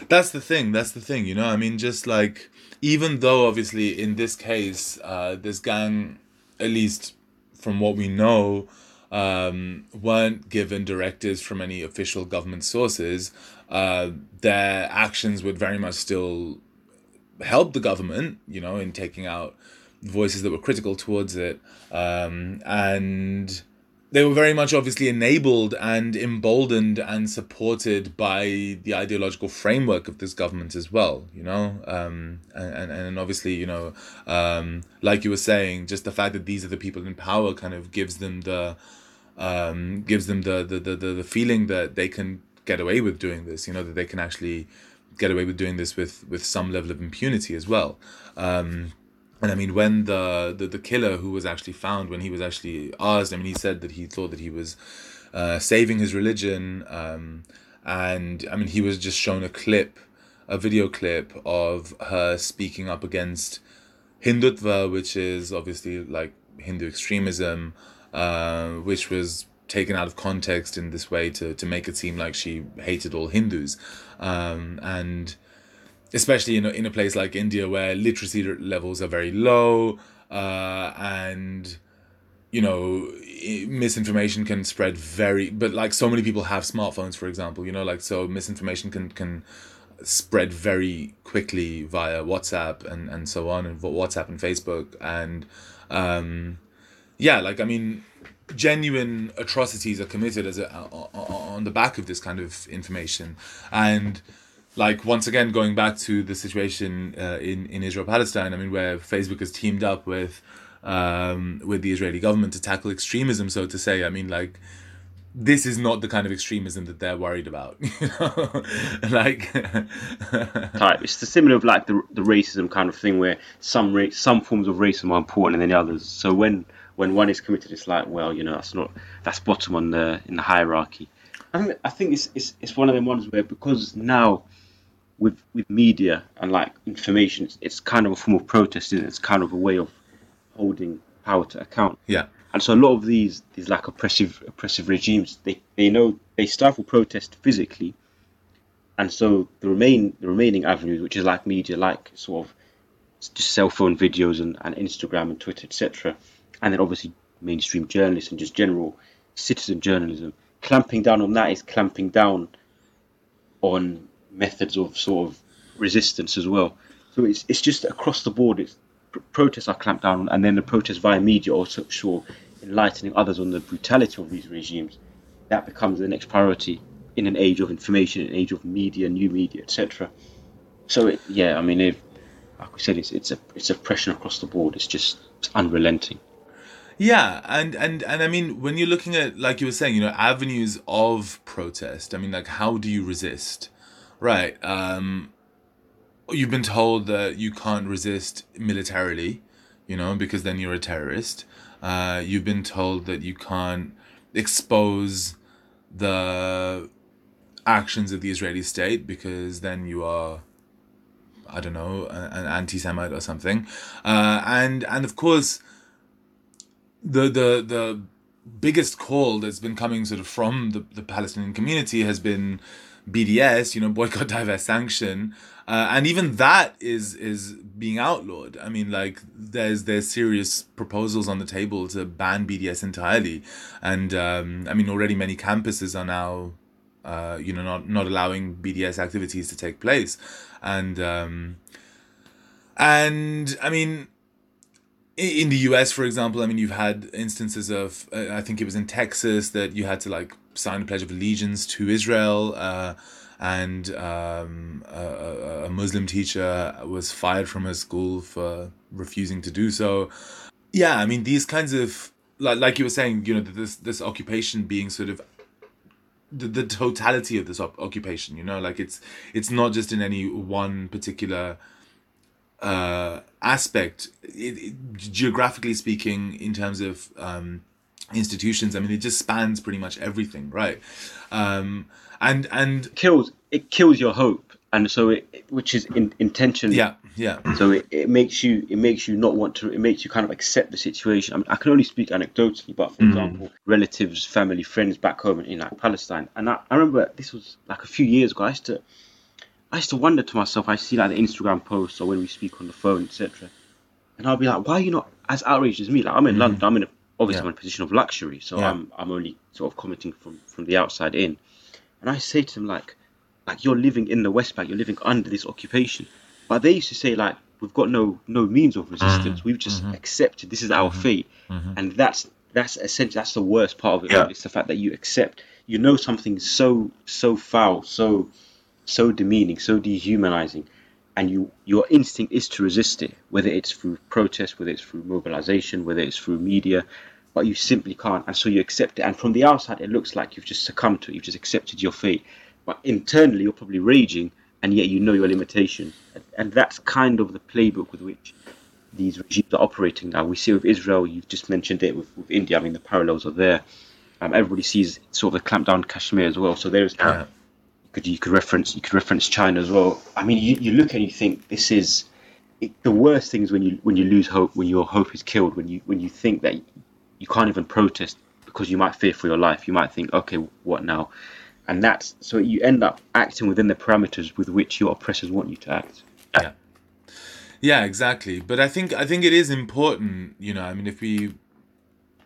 That's the thing. That's the thing. You know, I mean, just like even though obviously in this case, uh, this gang, at least from what we know, um, weren't given directives from any official government sources. Uh, their actions would very much still help the government, you know, in taking out voices that were critical towards it. Um, and they were very much obviously enabled and emboldened and supported by the ideological framework of this government as well you know? Um, and, and obviously you know um, like you were saying just the fact that these are the people in power kind of gives them the um, gives them the, the, the, the, the feeling that they can get away with doing this you know that they can actually get away with doing this with with some level of impunity as well. Um, and I mean, when the, the, the killer who was actually found, when he was actually asked, I mean, he said that he thought that he was uh, saving his religion. Um, and I mean, he was just shown a clip, a video clip of her speaking up against Hindutva, which is obviously like Hindu extremism, uh, which was taken out of context in this way to, to make it seem like she hated all Hindus. Um, and especially in a, in a place like India where literacy levels are very low uh, and you know misinformation can spread very but like so many people have smartphones for example you know like so misinformation can can spread very quickly via whatsapp and and so on and whatsapp and facebook and um yeah like i mean genuine atrocities are committed as a, on the back of this kind of information. And like once again going back to the situation uh, in in Israel Palestine I mean where Facebook has teamed up with um, with the Israeli government to tackle extremism so to say I mean like this is not the kind of extremism that they're worried about you know? Like type. It's the similar of like the, the racism kind of thing where some race some forms of racism are important than the others. So when when one is committed, it's like, well, you know, that's not that's bottom on the in the hierarchy. I think I think it's it's, it's one of them ones where because now with with media and like information, it's, it's kind of a form of protest. It? It's kind of a way of holding power to account. Yeah. And so a lot of these these like oppressive oppressive regimes, they, they know they stifle protest physically, and so the remain the remaining avenues, which is like media, like sort of just cell phone videos and, and Instagram and Twitter, etc and then obviously mainstream journalists and just general citizen journalism. Clamping down on that is clamping down on methods of sort of resistance as well. So it's it's just across the board. It's protests are clamped down on, and then the protests via media also sure enlightening others on the brutality of these regimes. That becomes the next priority in an age of information, an age of media, new media, etc. So it, yeah, I mean, if, like we said, it's it's a it's oppression across the board. It's just it's unrelenting. Yeah, and and and I mean, when you're looking at like you were saying, you know, avenues of protest. I mean, like, how do you resist? Right. Um, you've been told that you can't resist militarily, you know, because then you're a terrorist. Uh, you've been told that you can't expose the actions of the Israeli state because then you are I don't know, an anti-Semite or something. Uh, and and of course, the the the biggest call that's been coming sort of from the, the Palestinian community has been BDS, you know, boycott, divest, sanction, uh, and even that is is being outlawed. I mean, like there's there's serious proposals on the table to ban BDS entirely, and um, I mean already many campuses are now, uh, you know, not not allowing BDS activities to take place, and um, and I mean in the US, for example, I mean, you've had instances of, uh, I think it was in Texas that you had to like sign a pledge of allegiance to Israel, uh, and um, a, a, Muslim teacher was fired from her school for refusing to do so. Yeah, I mean, these kinds of like like you were saying, you know, this this occupation being sort of the, the totality of this op- occupation, you know, like it's it's not just in any one particular uh, aspect, it, it, geographically speaking, in terms of um, institutions, I mean, it just spans pretty much everything, right? Um, and and kills it kills your hope, and so it which is in, intention. Yeah, yeah. So it, it makes you it makes you not want to. It makes you kind of accept the situation. I, mean, I can only speak anecdotally, but for mm. example, relatives, family, friends back home in, in like Palestine, and I, I remember this was like a few years ago. I used to I used to wonder to myself, I see like the Instagram posts or when we speak on the phone, etc. And I'll be like, why are you not as outraged as me? Like I'm in mm-hmm. London, I'm in a, obviously yeah. I'm in a position of luxury, so yeah. I'm I'm only sort of commenting from from the outside in. And I say to them like, like you're living in the West Bank, you're living under this occupation. But they used to say like, we've got no no means of resistance. Mm-hmm. We've just mm-hmm. accepted this is our mm-hmm. fate, mm-hmm. and that's that's essentially that's the worst part of it. Yeah. It's the fact that you accept, you know, something so so foul, so so demeaning, so dehumanizing, and you your instinct is to resist it, whether it's through protest, whether it's through mobilization, whether it's through media, but you simply can't, and so you accept it. And from the outside, it looks like you've just succumbed to it, you've just accepted your fate, but internally, you're probably raging, and yet you know your limitation, and that's kind of the playbook with which these regimes are operating now. We see with Israel, you've just mentioned it with, with India. I mean, the parallels are there. Um, everybody sees sort of the clampdown in Kashmir as well. So there's yeah could you could reference you could reference China as well. I mean, you, you look and you think this is it, the worst thing is when you when you lose hope, when your hope is killed, when you when you think that you can't even protest because you might fear for your life. You might think, okay, what now? And that's so you end up acting within the parameters with which your oppressors want you to act. Yeah. Yeah, exactly. But I think I think it is important, you know, I mean if we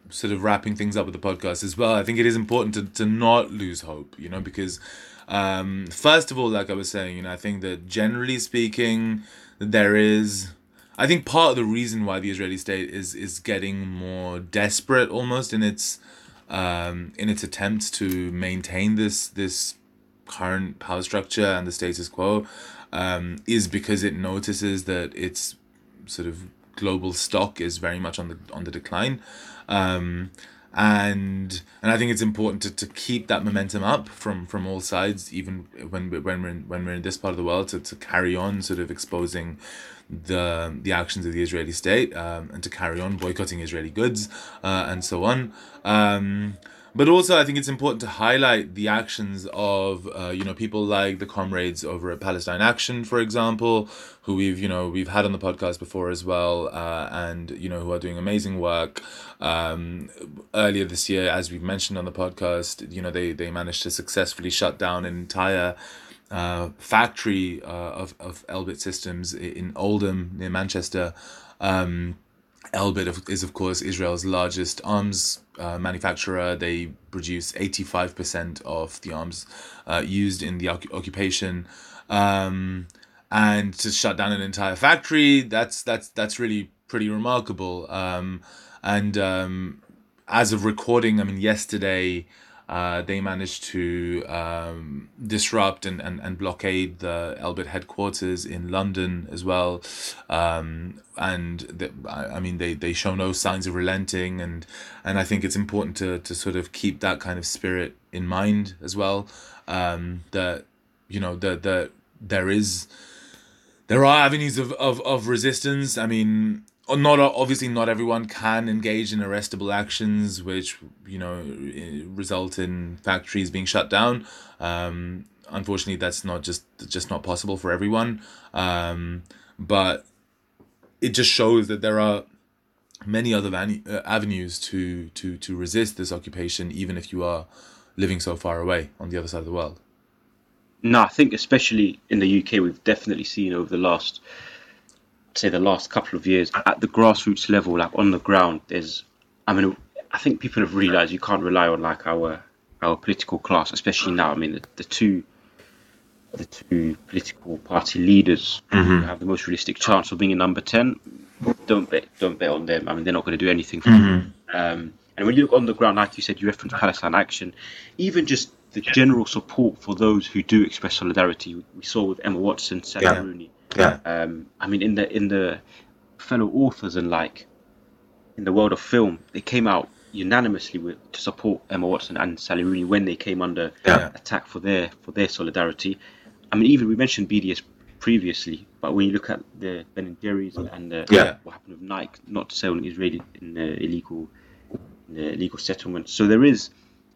sort of wrapping things up with the podcast as well, I think it is important to, to not lose hope, you know, because um, first of all, like I was saying, you know, I think that generally speaking, there is. I think part of the reason why the Israeli state is is getting more desperate almost in its um, in its attempts to maintain this this current power structure and the status quo um, is because it notices that its sort of global stock is very much on the on the decline. Um, and and I think it's important to, to keep that momentum up from from all sides, even when when we're in, when we're in this part of the world, to, to carry on sort of exposing the the actions of the Israeli state um, and to carry on boycotting Israeli goods uh, and so on. Um, but also I think it's important to highlight the actions of uh, you know people like the comrades over at Palestine Action, for example, who we've you know we've had on the podcast before as well, uh, and you know who are doing amazing work. Um, earlier this year, as we've mentioned on the podcast, you know they they managed to successfully shut down an entire. Uh, factory uh, of, of Elbit Systems in Oldham near Manchester. Um, Elbit is, of course, Israel's largest arms uh, manufacturer. They produce 85% of the arms uh, used in the occupation. Um, and to shut down an entire factory, that's that's that's really pretty remarkable. Um, and um, as of recording, I mean, yesterday, uh, they managed to um, disrupt and, and, and blockade the Elbit headquarters in London as well. Um, and the, I mean, they, they show no signs of relenting. And, and I think it's important to, to sort of keep that kind of spirit in mind as well. Um, that, you know, that, that there is, there are avenues of, of, of resistance. I mean, not obviously not everyone can engage in arrestable actions which you know result in factories being shut down. Um, unfortunately that's not just just not possible for everyone. Um, but it just shows that there are many other van- uh, avenues to to to resist this occupation even if you are living so far away on the other side of the world. No i think especially in the uk we've definitely seen over the last say the last couple of years at the grassroots level, like on the ground, there's, I mean, I think people have realised you can't rely on like our our political class, especially now. I mean, the, the two the two political party leaders mm-hmm. who have the most realistic chance of being a number ten. Don't bet, don't bet on them. I mean, they're not going to do anything. Mm-hmm. Um, and when you look on the ground, like you said, you referenced Palestine Action, even just the general support for those who do express solidarity. We saw with Emma Watson, Sally yeah. Rooney, yeah. Um, I mean, in the in the fellow authors and like in the world of film, they came out unanimously with, to support Emma Watson and Sally Rooney when they came under yeah. attack for their for their solidarity. I mean, even we mentioned BDS previously, but when you look at the Ben and Jerry's and the, yeah. what happened with Nike not selling Israeli in the illegal in the illegal settlement, so there is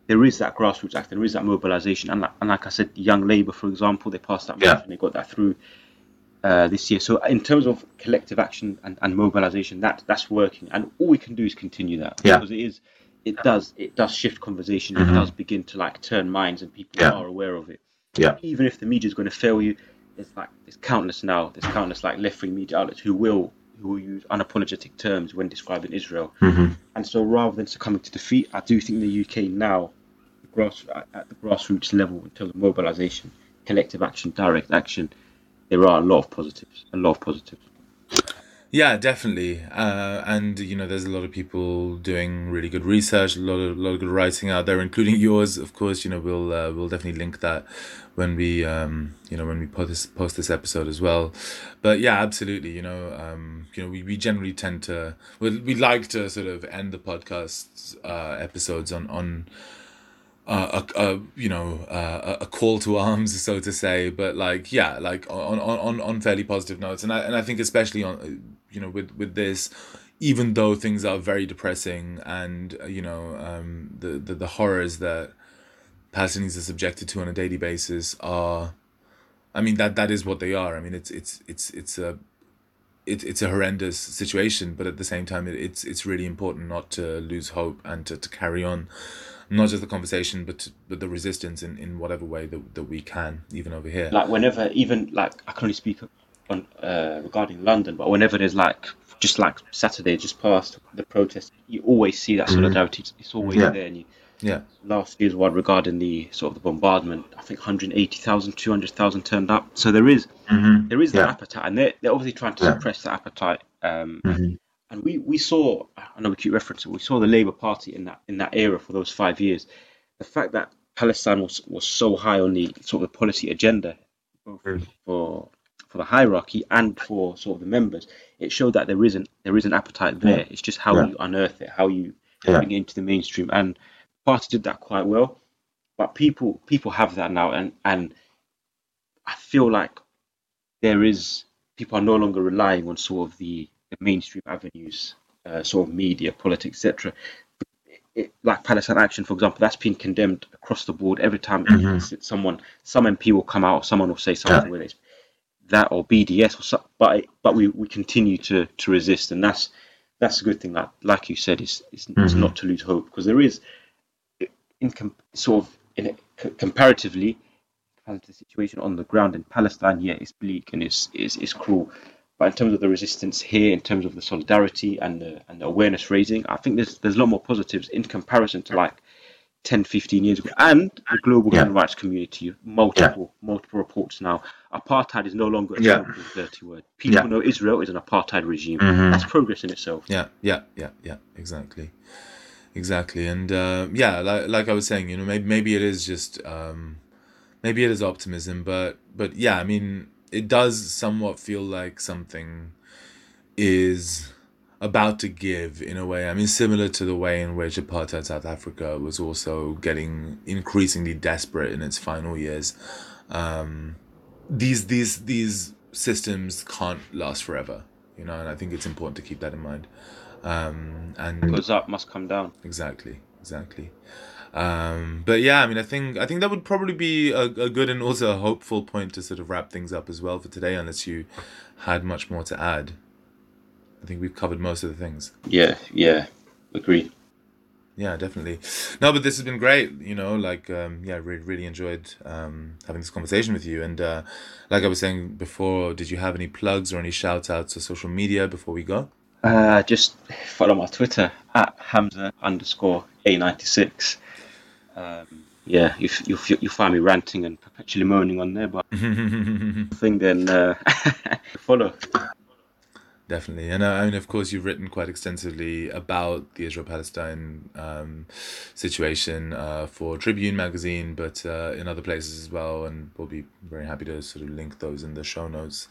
there is that grassroots act, there is that mobilization, and like, and like I said, Young Labour, for example, they passed that yeah. they got that through. Uh, this year. So in terms of collective action and, and mobilization, that that's working, and all we can do is continue that yeah. because it is it does it does shift conversation. Mm-hmm. It does begin to like turn minds, and people yeah. are aware of it. Yeah. Even if the media is going to fail you, there's like there's countless now. There's countless like left wing media outlets who will who will use unapologetic terms when describing Israel. Mm-hmm. And so rather than succumbing to defeat, I do think the UK now, grass, at the grassroots level, in terms of mobilization, collective action, direct action there are a lot of positives, a lot of positives. Yeah, definitely. Uh, and you know, there's a lot of people doing really good research, a lot of a lot of good writing out there, including yours, of course. You know, we'll uh, we'll definitely link that when we um, you know when we post this post this episode as well. But yeah, absolutely. You know, um, you know, we, we generally tend to we we like to sort of end the podcast uh, episodes on on a, a you know uh, a call to arms so to say but like yeah like on on on fairly positive notes. And I and I think especially on you know with with this even though things are very depressing and uh, you know um, the, the the horrors that Palestinians are subjected to on a daily basis are I mean that that is what they are. I mean it's it's it's it's a it, it's a horrendous situation but at the same time it, it's it's really important not to lose hope and to, to carry on not just the conversation, but but the resistance in, in whatever way that, that we can, even over here. Like whenever, even like I can only speak on uh, regarding London, but whenever there's like just like Saturday just past the protest, you always see that solidarity. It's, it's always Yeah. there. And you, Yeah. last year's one regarding the sort of the bombardment, I think 180,000, 200,000 turned up. So there is Mhm. there is that appetite, and they're, they're obviously trying to Yeah. suppress that appetite. Um, Mhm. And we, we saw, another cute reference. we saw the Labour Party in that in that era for those five years. The fact that Palestine was, was so high on the sort of the policy agenda, both for for the hierarchy and for sort of the members, it showed that there isn't there is an appetite there. It's just how Yeah. you unearth it, how you Yeah. bring it into the mainstream, and the party did that quite well. But people people have that now, and and I feel like there is people are no longer relying on sort of the, the mainstream avenues, uh, sort of media, politics, etc. Like Palestine Action, for example, that's been condemned across the board. Every time Mhm. someone, some MP will come out, or someone will say something Yeah. with it, that or BDS, or so, but but we, we continue to, to resist, and that's that's a good thing. Like like you said, is is, is Mhm. not to lose hope because there is, in com- sort of in a, c- comparatively, the situation on the ground in Palestine, yeah, it's bleak and it's, it's, it's cruel. But in terms of the resistance here, in terms of the solidarity and the, and the awareness raising, I think there's there's a lot more positives in comparison to like 10, 15 years ago. And the global Yeah. human rights community, multiple multiple reports now. Apartheid is no longer a Yeah. dirty word. People Yeah. know Israel is an apartheid regime. Mhm. That's progress in itself. Yeah, yeah, yeah, yeah, exactly, exactly, and uh, yeah, like like I was saying, you know, maybe maybe it is just um, maybe it is optimism, but but yeah, I mean, it does somewhat feel like something is about to give in a way. I mean, similar to the way in which apartheid South Africa was also getting increasingly desperate in its final years. Um, these these these systems can't last forever, you know, and I think it's important to keep that in mind. Um, and Goes up, must come down. exactly exactly um but yeah i mean i think i think that would probably be a, a good and also a hopeful point to sort of wrap things up as well for today unless you had much more to add. I think we've covered most of the things. Yeah, yeah, agree. yeah definitely. No but this has been great you know like um yeah really really enjoyed um having this conversation with you. And uh like i was saying before did you have any plugs or any shout outs or social media before we go? Uh, just follow my Twitter at Hamza underscore A96. Um, yeah, you, you, you'll find me ranting and perpetually moaning on there, but I think then uh, follow. Definitely, and uh, I mean, of course, you've written quite extensively about the Israel-Palestine um, situation uh, for Tribune magazine, but uh, in other places as well, and we'll be very happy to sort of link those in the show notes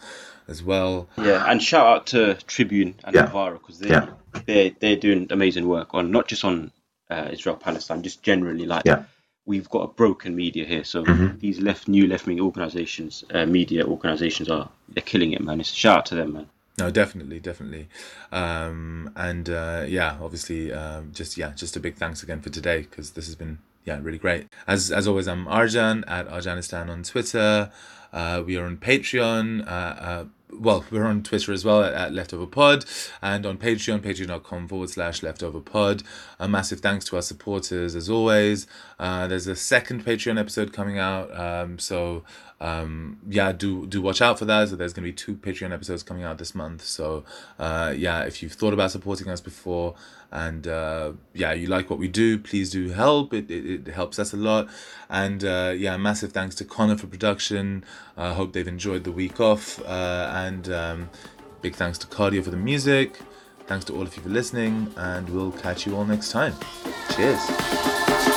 as well. Yeah, and shout out to Tribune and Yeah. Novara because they Yeah. they they're doing amazing work on not just on uh, Israel Palestine, just generally like Yeah. we've got a broken media here. So Mhm. these left new left wing organisations, uh, media organisations are they're killing it, man. It's a shout out to them, man. No, definitely, definitely, um, and uh, yeah, obviously, um, just yeah, just a big thanks again for today because this has been yeah really great. As as always, I'm Arjan at Arjanistan on Twitter. Uh, we are on Patreon. Uh, uh, well, we're on Twitter as well at, at Leftover Pod and on Patreon, patreon.com forward slash Leftover Pod. A massive thanks to our supporters as always. Uh, there's a second Patreon episode coming out, um, so um, yeah, do do watch out for that. So there's gonna be two Patreon episodes coming out this month. So uh, yeah, if you've thought about supporting us before and uh, yeah, you like what we do, please do help. It it, it helps us a lot. And uh, yeah, massive thanks to Connor for production. I hope they've enjoyed the week off. Uh, and um, big thanks to Cardio for the music. Thanks to all of you for listening, and we'll catch you all next time. Cheers.